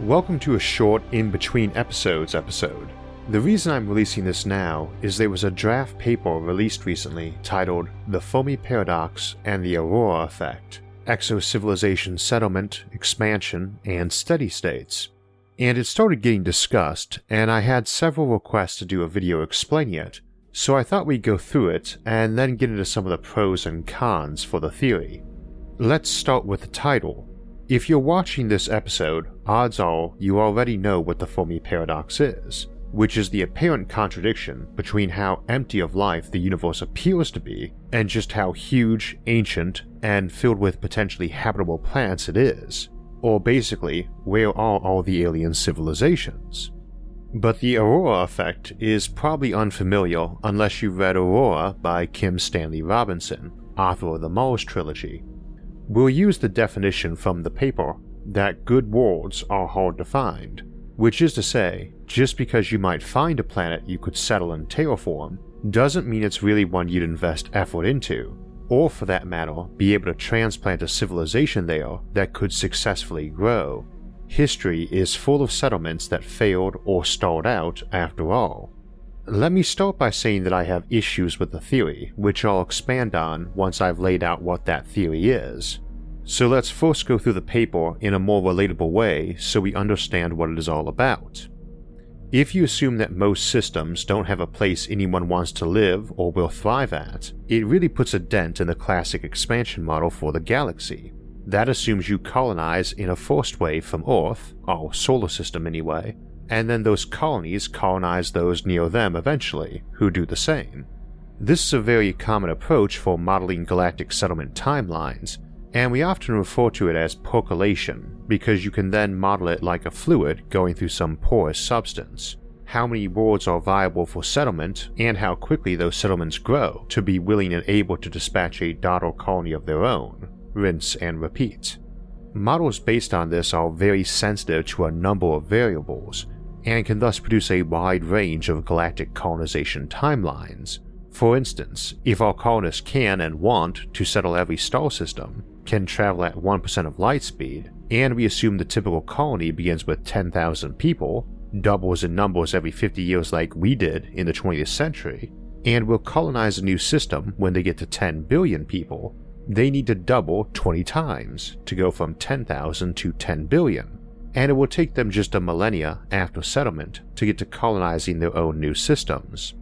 Welcome to a short in between episodes episode. The reason I'm releasing this now is there was a draft paper released recently titled The Fermi Paradox and the Aurora Effect Exo-Civilization Settlement, Expansion, and Steady States. And it started getting discussed, and I had several requests to do a video explaining it, so I thought we'd go through it and then get into some of the pros and cons for the theory. Let's start with the title if you're watching this episode, odds are you already know what the Fermi paradox is, which is the apparent contradiction between how empty of life the universe appears to be and just how huge, ancient, and filled with potentially habitable planets it is. Or basically, where are all the alien civilizations? But the Aurora effect is probably unfamiliar unless you read Aurora by Kim Stanley Robinson, author of the Mars trilogy, We'll use the definition from the paper that good worlds are hard to find, which is to say, just because you might find a planet you could settle and terraform doesn't mean it's really one you'd invest effort into, or for that matter, be able to transplant a civilization there that could successfully grow. History is full of settlements that failed or stalled out after all. Let me start by saying that I have issues with the theory, which I'll expand on once I've laid out what that theory is. So let's first go through the paper in a more relatable way so we understand what it is all about. If you assume that most systems don't have a place anyone wants to live or will thrive at, it really puts a dent in the classic expansion model for the galaxy. That assumes you colonize in a forced wave from Earth, our solar system anyway, and then those colonies colonize those near them eventually, who do the same. This is a very common approach for modeling galactic settlement timelines, and we often refer to it as percolation because you can then model it like a fluid going through some porous substance. How many worlds are viable for settlement, and how quickly those settlements grow to be willing and able to dispatch a daughter colony of their own, rinse and repeat. Models based on this are very sensitive to a number of variables, and can thus produce a wide range of galactic colonization timelines. For instance, if our colonists can and want to settle every star system, can travel at 1% of light speed, and we assume the typical colony begins with 10,000 people, doubles in numbers every 50 years like we did in the 20th century, and will colonize a new system when they get to 10 billion people, they need to double 20 times to go from 10,000 to 10 billion, and it will take them just a millennia after settlement to get to colonizing their own new systems.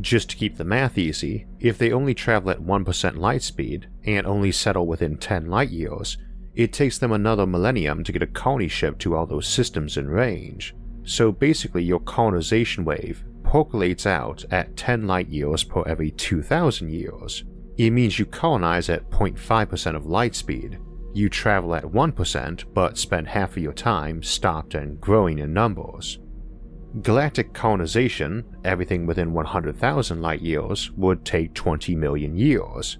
Just to keep the math easy, if they only travel at 1% light speed and only settle within 10 light years, it takes them another millennium to get a colony ship to all those systems in range. So basically, your colonization wave percolates out at 10 light years per every 2000 years. It means you colonize at 0.5% of light speed. You travel at 1% but spend half of your time stopped and growing in numbers. Galactic colonization, everything within 100,000 light years, would take 20 million years.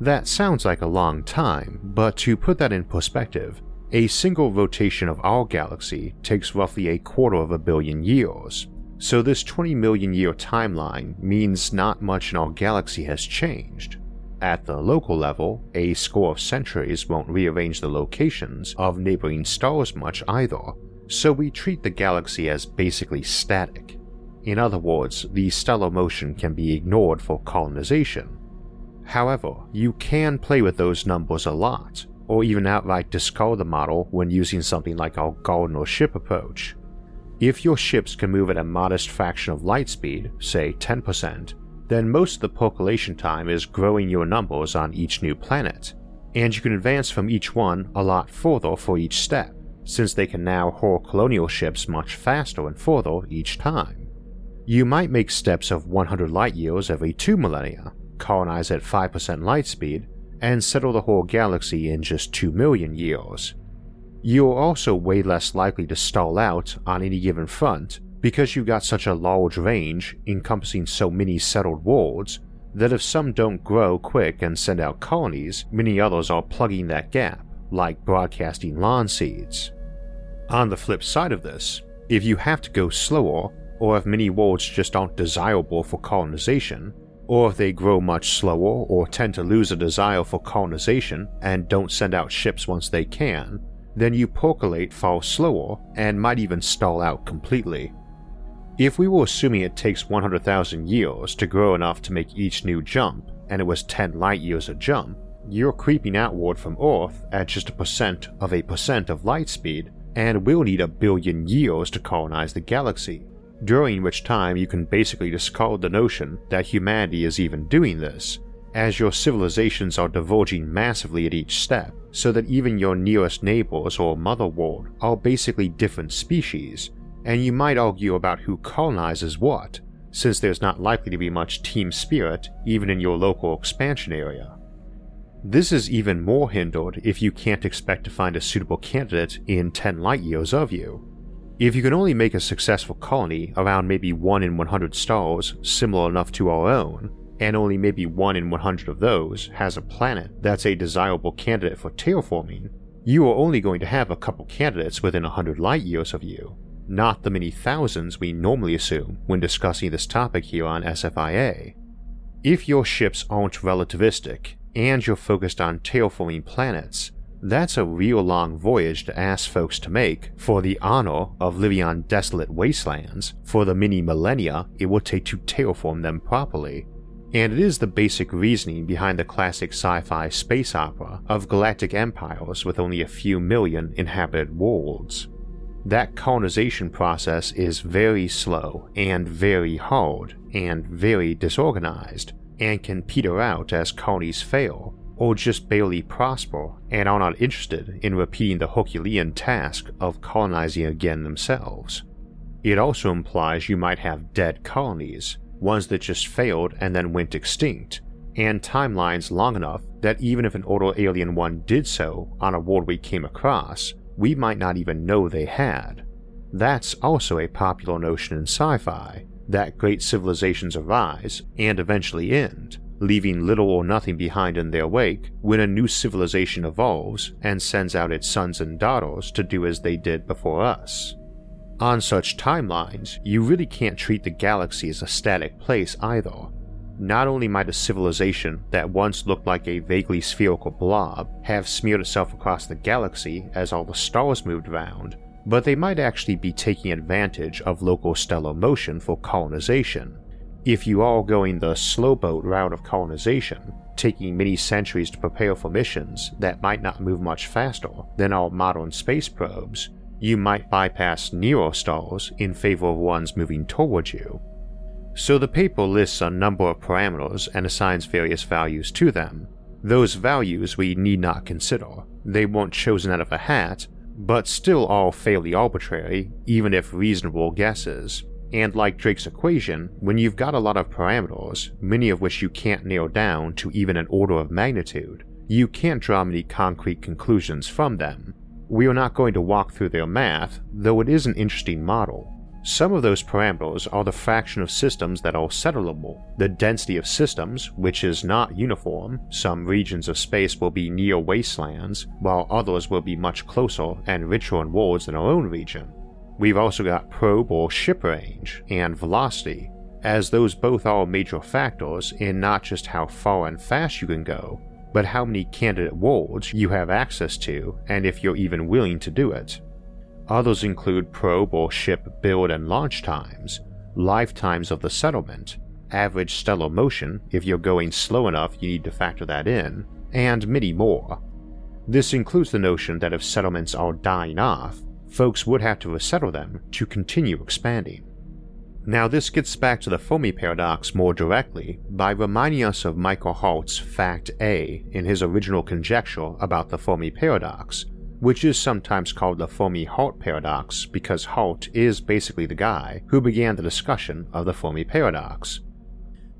That sounds like a long time, but to put that in perspective, a single rotation of our galaxy takes roughly a quarter of a billion years. So this 20 million year timeline means not much in our galaxy has changed. At the local level, a score of centuries won't rearrange the locations of neighboring stars much either, so we treat the galaxy as basically static. In other words, the stellar motion can be ignored for colonization. However, you can play with those numbers a lot, or even outright discard the model when using something like our Gardener ship approach. If your ships can move at a modest fraction of light speed, say 10%, then most of the percolation time is growing your numbers on each new planet, and you can advance from each one a lot further for each step since they can now haul colonial ships much faster and further each time. You might make steps of 100 light years every two millennia, colonize at 5% light speed, and settle the whole galaxy in just 2 million years. You are also way less likely to stall out on any given front because you've got such a large range encompassing so many settled worlds that if some don't grow quick and send out colonies, many others are plugging that gap, like broadcasting lawn seeds. On the flip side of this, if you have to go slower, or if many worlds just aren't desirable for colonization, or if they grow much slower or tend to lose a desire for colonization and don't send out ships once they can, then you percolate far slower and might even stall out completely. If we were assuming it takes 100,000 years to grow enough to make each new jump, and it was 10 light years a jump, you're creeping outward from Earth at just a percent of a percent of light speed, and we'll need a billion years to colonize the galaxy, during which time you can basically discard the notion that humanity is even doing this, as your civilizations are diverging massively at each step, so that even your nearest neighbors or mother world are basically different species, and you might argue about who colonizes what, since there's not likely to be much team spirit even in your local expansion area. This is even more hindered if you can't expect to find a suitable candidate in 10 light years of you. If you can only make a successful colony around maybe 1 in 100 stars similar enough to our own, and only maybe 1 in 100 of those has a planet that's a desirable candidate for terraforming, you are only going to have a couple candidates within 100 light years of you, not the many thousands we normally assume when discussing this topic here on SFIA. If your ships aren't relativistic and you're focused on terraforming planets, that's a real long voyage to ask folks to make for the honor of living on desolate wastelands for the many millennia it will take to terraform them properly. And it is the basic reasoning behind the classic sci fi space opera of galactic empires with only a few million inhabited worlds that colonization process is very slow and very hard and very disorganized and can peter out as colonies fail or just barely prosper and are not interested in repeating the Herculean task of colonizing again themselves. It also implies you might have dead colonies, ones that just failed and then went extinct, and timelines long enough that even if an older alien one did so on a world we came across, we might not even know they had. That's also a popular notion in sci fi that great civilizations arise and eventually end, leaving little or nothing behind in their wake when a new civilization evolves and sends out its sons and daughters to do as they did before us. On such timelines, you really can't treat the galaxy as a static place either, not only might a civilization that once looked like a vaguely spherical blob have smeared itself across the galaxy as all the stars moved around, but they might actually be taking advantage of local stellar motion for colonization. If you are going the slowboat route of colonization, taking many centuries to prepare for missions that might not move much faster than our modern space probes, you might bypass nearer stars in favor of ones moving towards you. So the paper lists a number of parameters and assigns various values to them. Those values we need not consider. They weren't chosen out of a hat, but still are fairly arbitrary, even if reasonable guesses. And like Drake's equation, when you've got a lot of parameters, many of which you can't nail down to even an order of magnitude, you can't draw many concrete conclusions from them. We are not going to walk through their math, though it is an interesting model. Some of those parameters are the fraction of systems that are settlable, the density of systems, which is not uniform. Some regions of space will be near wastelands, while others will be much closer and richer in worlds than our own region. We've also got probe or ship range and velocity, as those both are major factors in not just how far and fast you can go, but how many candidate worlds you have access to and if you're even willing to do it. Others include probe or ship build and launch times, lifetimes of the settlement, average stellar motion if you're going slow enough you need to factor that in, and many more. This includes the notion that if settlements are dying off, folks would have to resettle them to continue expanding. Now, this gets back to the Fermi paradox more directly by reminding us of Michael Hart's Fact A in his original conjecture about the Fermi paradox, which is sometimes called the Fermi Hart paradox because Hart is basically the guy who began the discussion of the Fermi paradox.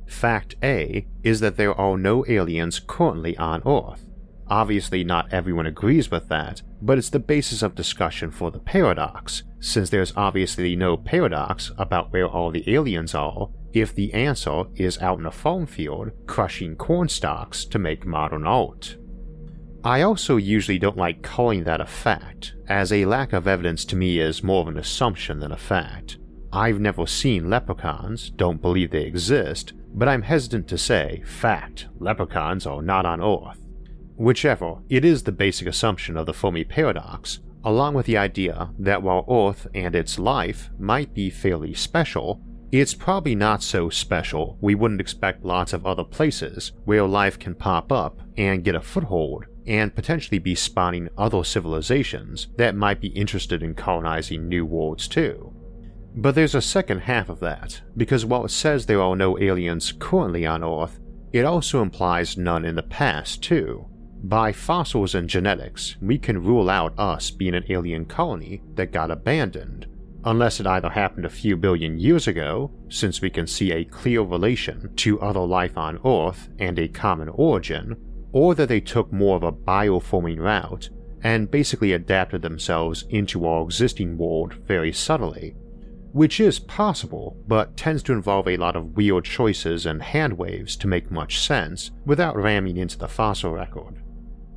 Fact A is that there are no aliens currently on Earth. Obviously, not everyone agrees with that, but it's the basis of discussion for the paradox, since there's obviously no paradox about where all the aliens are if the answer is out in a farm field crushing corn stalks to make modern art. I also usually don't like calling that a fact, as a lack of evidence to me is more of an assumption than a fact. I've never seen leprechauns, don't believe they exist, but I'm hesitant to say, fact, leprechauns are not on Earth. Whichever, it is the basic assumption of the Fermi paradox, along with the idea that while Earth and its life might be fairly special, it's probably not so special we wouldn't expect lots of other places where life can pop up and get a foothold and potentially be spawning other civilizations that might be interested in colonizing new worlds too. But there's a second half of that, because while it says there are no aliens currently on Earth, it also implies none in the past, too. By fossils and genetics, we can rule out us being an alien colony that got abandoned, unless it either happened a few billion years ago, since we can see a clear relation to other life on Earth and a common origin, or that they took more of a bioforming route and basically adapted themselves into our existing world very subtly which is possible, but tends to involve a lot of weird choices and hand waves to make much sense without ramming into the fossil record.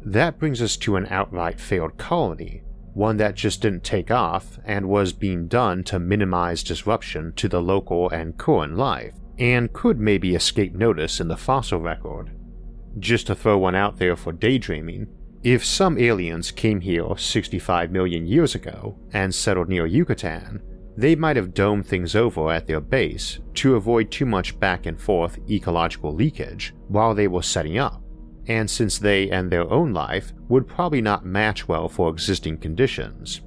That brings us to an outright failed colony, one that just didn't take off and was being done to minimize disruption to the local and current life, and could maybe escape notice in the fossil record. Just to throw one out there for daydreaming, if some aliens came here 65 million years ago and settled near Yucatan, they might have domed things over at their base to avoid too much back and forth ecological leakage while they were setting up, and since they and their own life would probably not match well for existing conditions.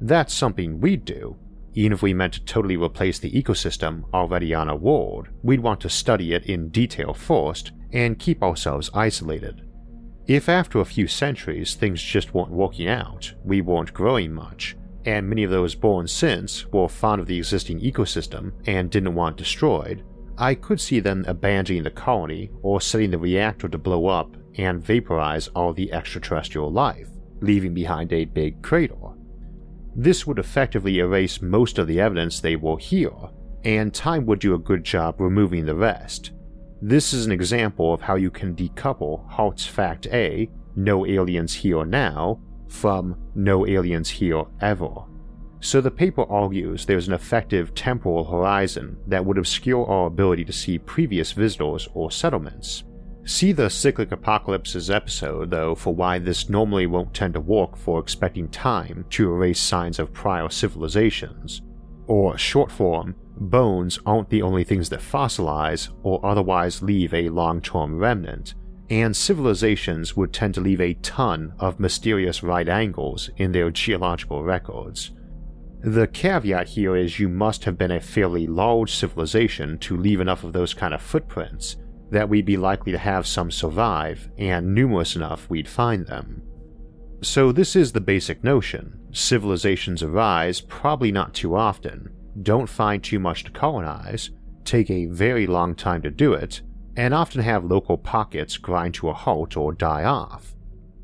That's something we'd do. Even if we meant to totally replace the ecosystem already on a world, we'd want to study it in detail first and keep ourselves isolated. If after a few centuries things just weren't working out, we weren't growing much, and many of those born since were fond of the existing ecosystem and didn't want destroyed, I could see them abandoning the colony or setting the reactor to blow up and vaporize all the extraterrestrial life, leaving behind a big crater. This would effectively erase most of the evidence they were here, and time would do a good job removing the rest. This is an example of how you can decouple Hart's Fact A, no aliens here now, from no aliens here ever. So the paper argues there's an effective temporal horizon that would obscure our ability to see previous visitors or settlements. See the Cyclic Apocalypses episode, though, for why this normally won't tend to work for expecting time to erase signs of prior civilizations. Or, short form, bones aren't the only things that fossilize or otherwise leave a long term remnant, and civilizations would tend to leave a ton of mysterious right angles in their geological records. The caveat here is you must have been a fairly large civilization to leave enough of those kind of footprints that we'd be likely to have some survive, and numerous enough we'd find them. So, this is the basic notion. Civilizations arise probably not too often, don't find too much to colonize, take a very long time to do it, and often have local pockets grind to a halt or die off.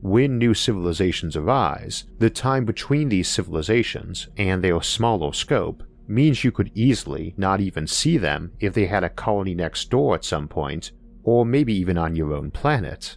When new civilizations arise, the time between these civilizations and their smaller scope means you could easily not even see them if they had a colony next door at some point, or maybe even on your own planet.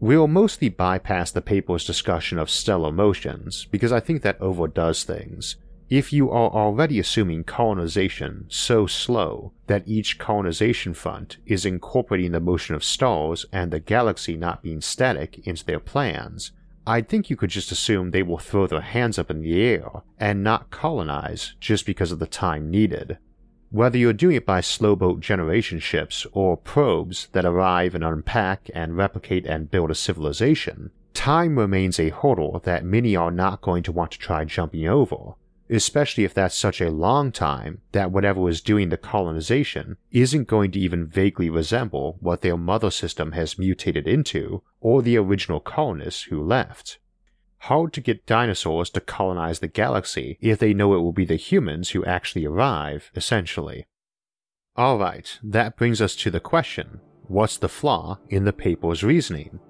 We'll mostly bypass the paper's discussion of stellar motions because I think that overdoes things, if you are already assuming colonization so slow that each colonization front is incorporating the motion of stars and the galaxy not being static into their plans, I'd think you could just assume they will throw their hands up in the air and not colonize just because of the time needed. Whether you're doing it by slowboat generation ships or probes that arrive and unpack and replicate and build a civilization, time remains a hurdle that many are not going to want to try jumping over, especially if that's such a long time that whatever was doing the colonization isn't going to even vaguely resemble what their mother system has mutated into or the original colonists who left. Hard to get dinosaurs to colonize the galaxy if they know it will be the humans who actually arrive, essentially. Alright, that brings us to the question what's the flaw in the paper's reasoning?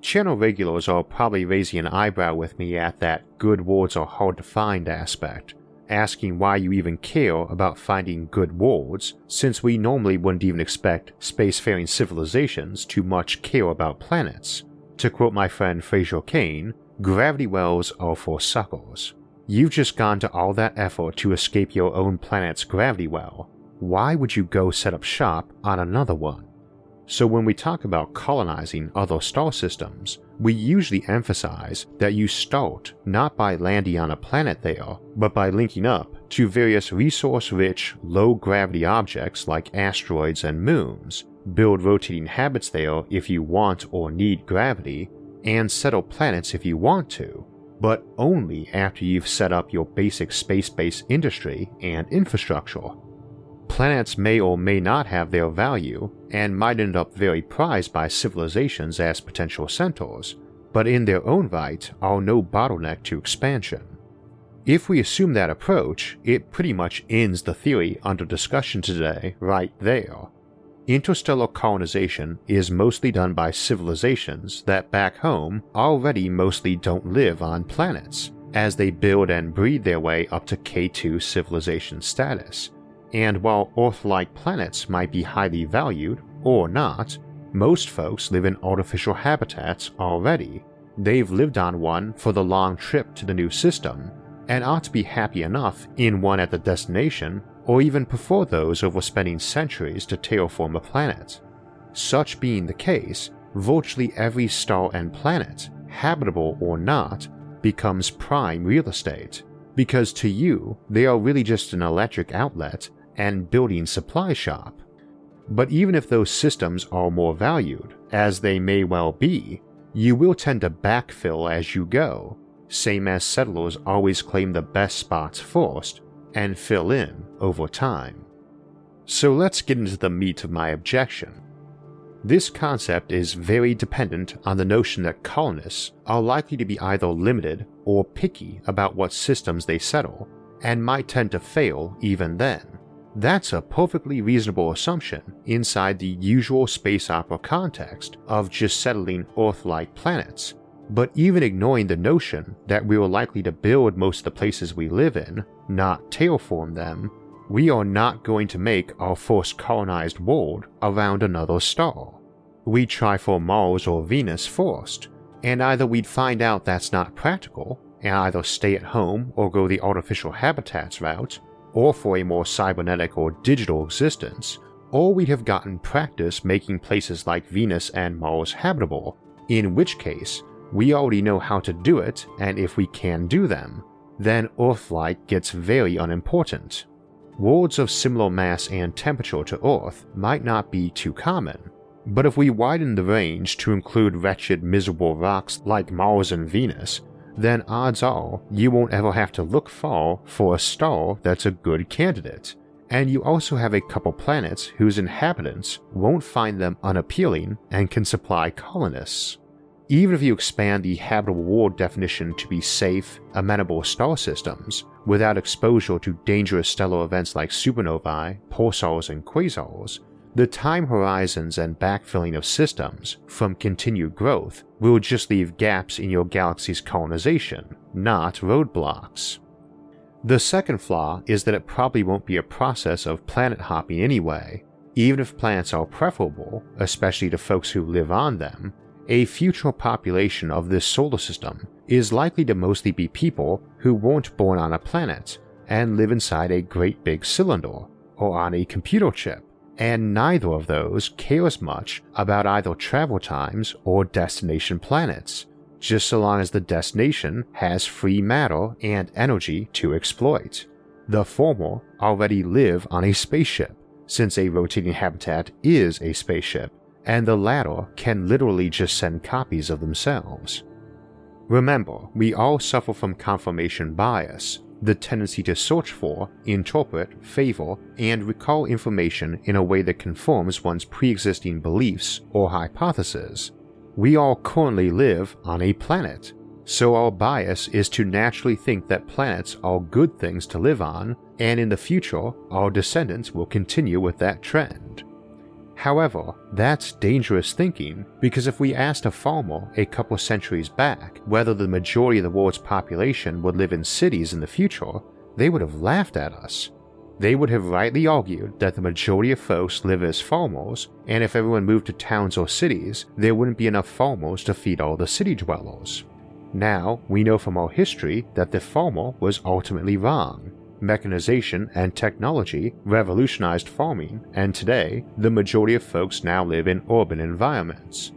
Channel regulars are probably raising an eyebrow with me at that good worlds are hard to find aspect, asking why you even care about finding good worlds, since we normally wouldn't even expect spacefaring civilizations to much care about planets. To quote my friend Fraser Cain, gravity wells are for suckers. You've just gone to all that effort to escape your own planet's gravity well. Why would you go set up shop on another one? So, when we talk about colonizing other star systems, we usually emphasize that you start not by landing on a planet there, but by linking up to various resource rich, low gravity objects like asteroids and moons, build rotating habitats there if you want or need gravity, and settle planets if you want to, but only after you've set up your basic space based industry and infrastructure. Planets may or may not have their value, and might end up very prized by civilizations as potential centaurs, but in their own right are no bottleneck to expansion. If we assume that approach, it pretty much ends the theory under discussion today right there. Interstellar colonization is mostly done by civilizations that back home already mostly don't live on planets, as they build and breed their way up to K2 civilization status, and while Earth like planets might be highly valued, or not, most folks live in artificial habitats already. They've lived on one for the long trip to the new system, and ought to be happy enough in one at the destination, or even prefer those over spending centuries to terraform a planet. Such being the case, virtually every star and planet, habitable or not, becomes prime real estate, because to you, they are really just an electric outlet and building supply shop. But even if those systems are more valued, as they may well be, you will tend to backfill as you go, same as settlers always claim the best spots first and fill in over time. So let's get into the meat of my objection. This concept is very dependent on the notion that colonists are likely to be either limited or picky about what systems they settle, and might tend to fail even then. That's a perfectly reasonable assumption inside the usual space opera context of just settling Earth like planets. But even ignoring the notion that we are likely to build most of the places we live in, not terraform them, we are not going to make our first colonized world around another star. We'd try for Mars or Venus first, and either we'd find out that's not practical and either stay at home or go the artificial habitats route, or for a more cybernetic or digital existence, or we'd have gotten practice making places like Venus and Mars habitable, in which case, we already know how to do it, and if we can do them, then Earth-like gets very unimportant. Worlds of similar mass and temperature to Earth might not be too common, but if we widen the range to include wretched, miserable rocks like Mars and Venus, then odds are you won't ever have to look far for a star that's a good candidate. And you also have a couple planets whose inhabitants won't find them unappealing and can supply colonists. Even if you expand the habitable world definition to be safe, amenable star systems, without exposure to dangerous stellar events like supernovae, pulsars, and quasars, the time horizons and backfilling of systems from continued growth will just leave gaps in your galaxy's colonization, not roadblocks. The second flaw is that it probably won't be a process of planet hopping anyway. Even if planets are preferable, especially to folks who live on them, a future population of this solar system is likely to mostly be people who weren't born on a planet and live inside a great big cylinder or on a computer chip and neither of those cares much about either travel times or destination planets, just so long as the destination has free matter and energy to exploit. The former already live on a spaceship, since a rotating habitat is a spaceship, and the latter can literally just send copies of themselves. Remember, we all suffer from confirmation bias, the tendency to search for, interpret, favor, and recall information in a way that conforms one's pre existing beliefs or hypotheses. We all currently live on a planet, so our bias is to naturally think that planets are good things to live on and in the future, our descendants will continue with that trend. However, that's dangerous thinking because if we asked a farmer a couple centuries back whether the majority of the world's population would live in cities in the future, they would have laughed at us. They would have rightly argued that the majority of folks live as farmers, and if everyone moved to towns or cities, there wouldn't be enough farmers to feed all the city dwellers. Now, we know from our history that the farmer was ultimately wrong, Mechanization and technology revolutionized farming, and today, the majority of folks now live in urban environments.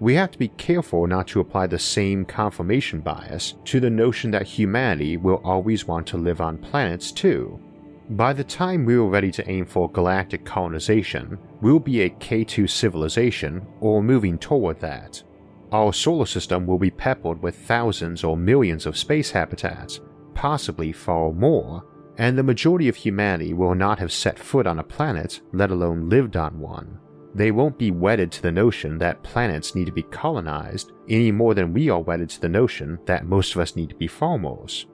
We have to be careful not to apply the same confirmation bias to the notion that humanity will always want to live on planets too. By the time we are ready to aim for galactic colonization, we'll be a K2 civilization or moving toward that. Our solar system will be peppered with thousands or millions of space habitats, possibly far more, and the majority of humanity will not have set foot on a planet, let alone lived on one. They won't be wedded to the notion that planets need to be colonized any more than we are wedded to the notion that most of us need to be farmers.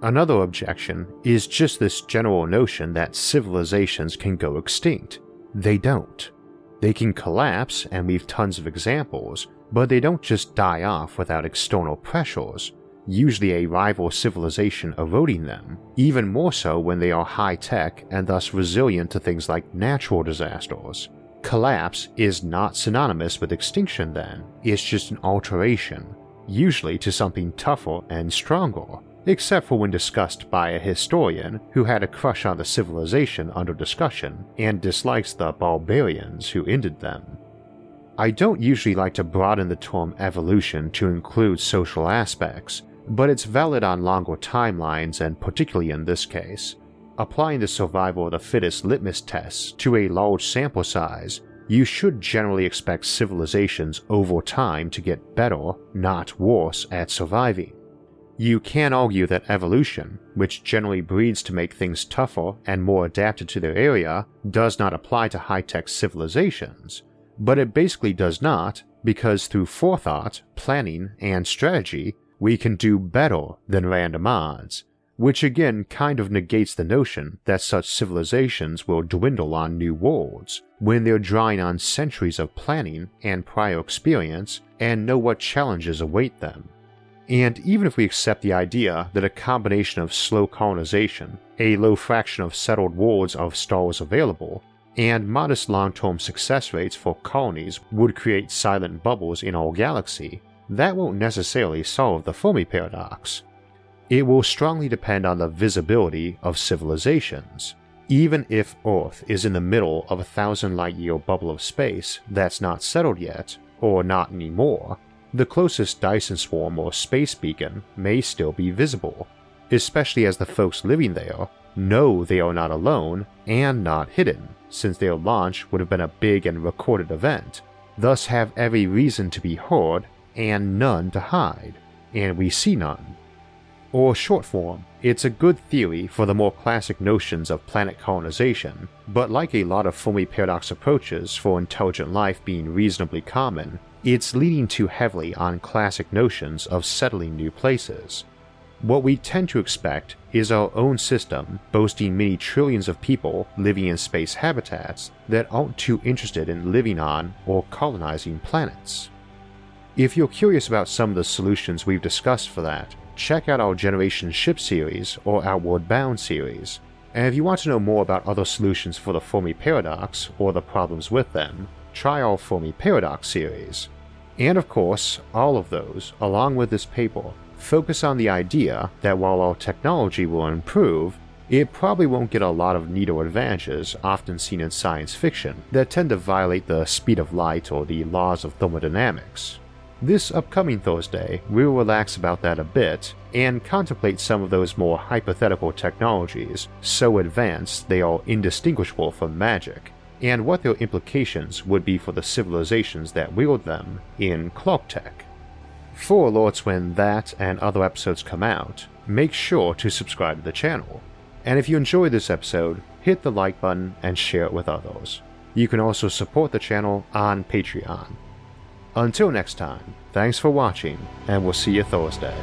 Another objection is just this general notion that civilizations can go extinct. They don't. They can collapse, and we've tons of examples, but they don't just die off without external pressures usually a rival civilization eroding them, even more so when they are high tech and thus resilient to things like natural disasters. Collapse is not synonymous with extinction, then, it's just an alteration, usually to something tougher and stronger, except for when discussed by a historian who had a crush on the civilization under discussion and dislikes the barbarians who ended them. I don't usually like to broaden the term evolution to include social aspects, but it's valid on longer timelines and particularly in this case. Applying the survival of the fittest litmus tests to a large sample size, you should generally expect civilizations over time to get better, not worse, at surviving. You can argue that evolution, which generally breeds to make things tougher and more adapted to their area, does not apply to high tech civilizations, but it basically does not because through forethought, planning, and strategy, we can do better than random odds, which again kind of negates the notion that such civilizations will dwindle on new worlds when they're drawing on centuries of planning and prior experience and know what challenges await them. And even if we accept the idea that a combination of slow colonization, a low fraction of settled worlds of stars available, and modest long term success rates for colonies would create silent bubbles in our galaxy, that won't necessarily solve the Fermi paradox. It will strongly depend on the visibility of civilizations. Even if Earth is in the middle of a thousand light year bubble of space that's not settled yet, or not anymore, the closest Dyson swarm or space beacon may still be visible, especially as the folks living there know they are not alone and not hidden, since their launch would have been a big and recorded event, thus have every reason to be heard and none to hide, and we see none. Or short form, it's a good theory for the more classic notions of planet colonization, but like a lot of Fermi paradox approaches for intelligent life being reasonably common, it's leaning too heavily on classic notions of settling new places. What we tend to expect is our own system boasting many trillions of people living in space habitats that aren't too interested in living on or colonizing planets. If you're curious about some of the solutions we've discussed for that, check out our Generation Ship series or Outward Bound series. And if you want to know more about other solutions for the Fermi paradox or the problems with them, try our Fermi paradox series. And of course, all of those, along with this paper, focus on the idea that while our technology will improve, it probably won't get a lot of neato advantages often seen in science fiction that tend to violate the speed of light or the laws of thermodynamics. This upcoming Thursday, we'll relax about that a bit and contemplate some of those more hypothetical technologies so advanced they are indistinguishable from magic, and what their implications would be for the civilizations that wield them in Clarketech. For alerts when that and other episodes come out, make sure to subscribe to the channel. And if you enjoyed this episode, hit the like button and share it with others. You can also support the channel on Patreon until next time, thanks for watching, and we'll see you Thursday.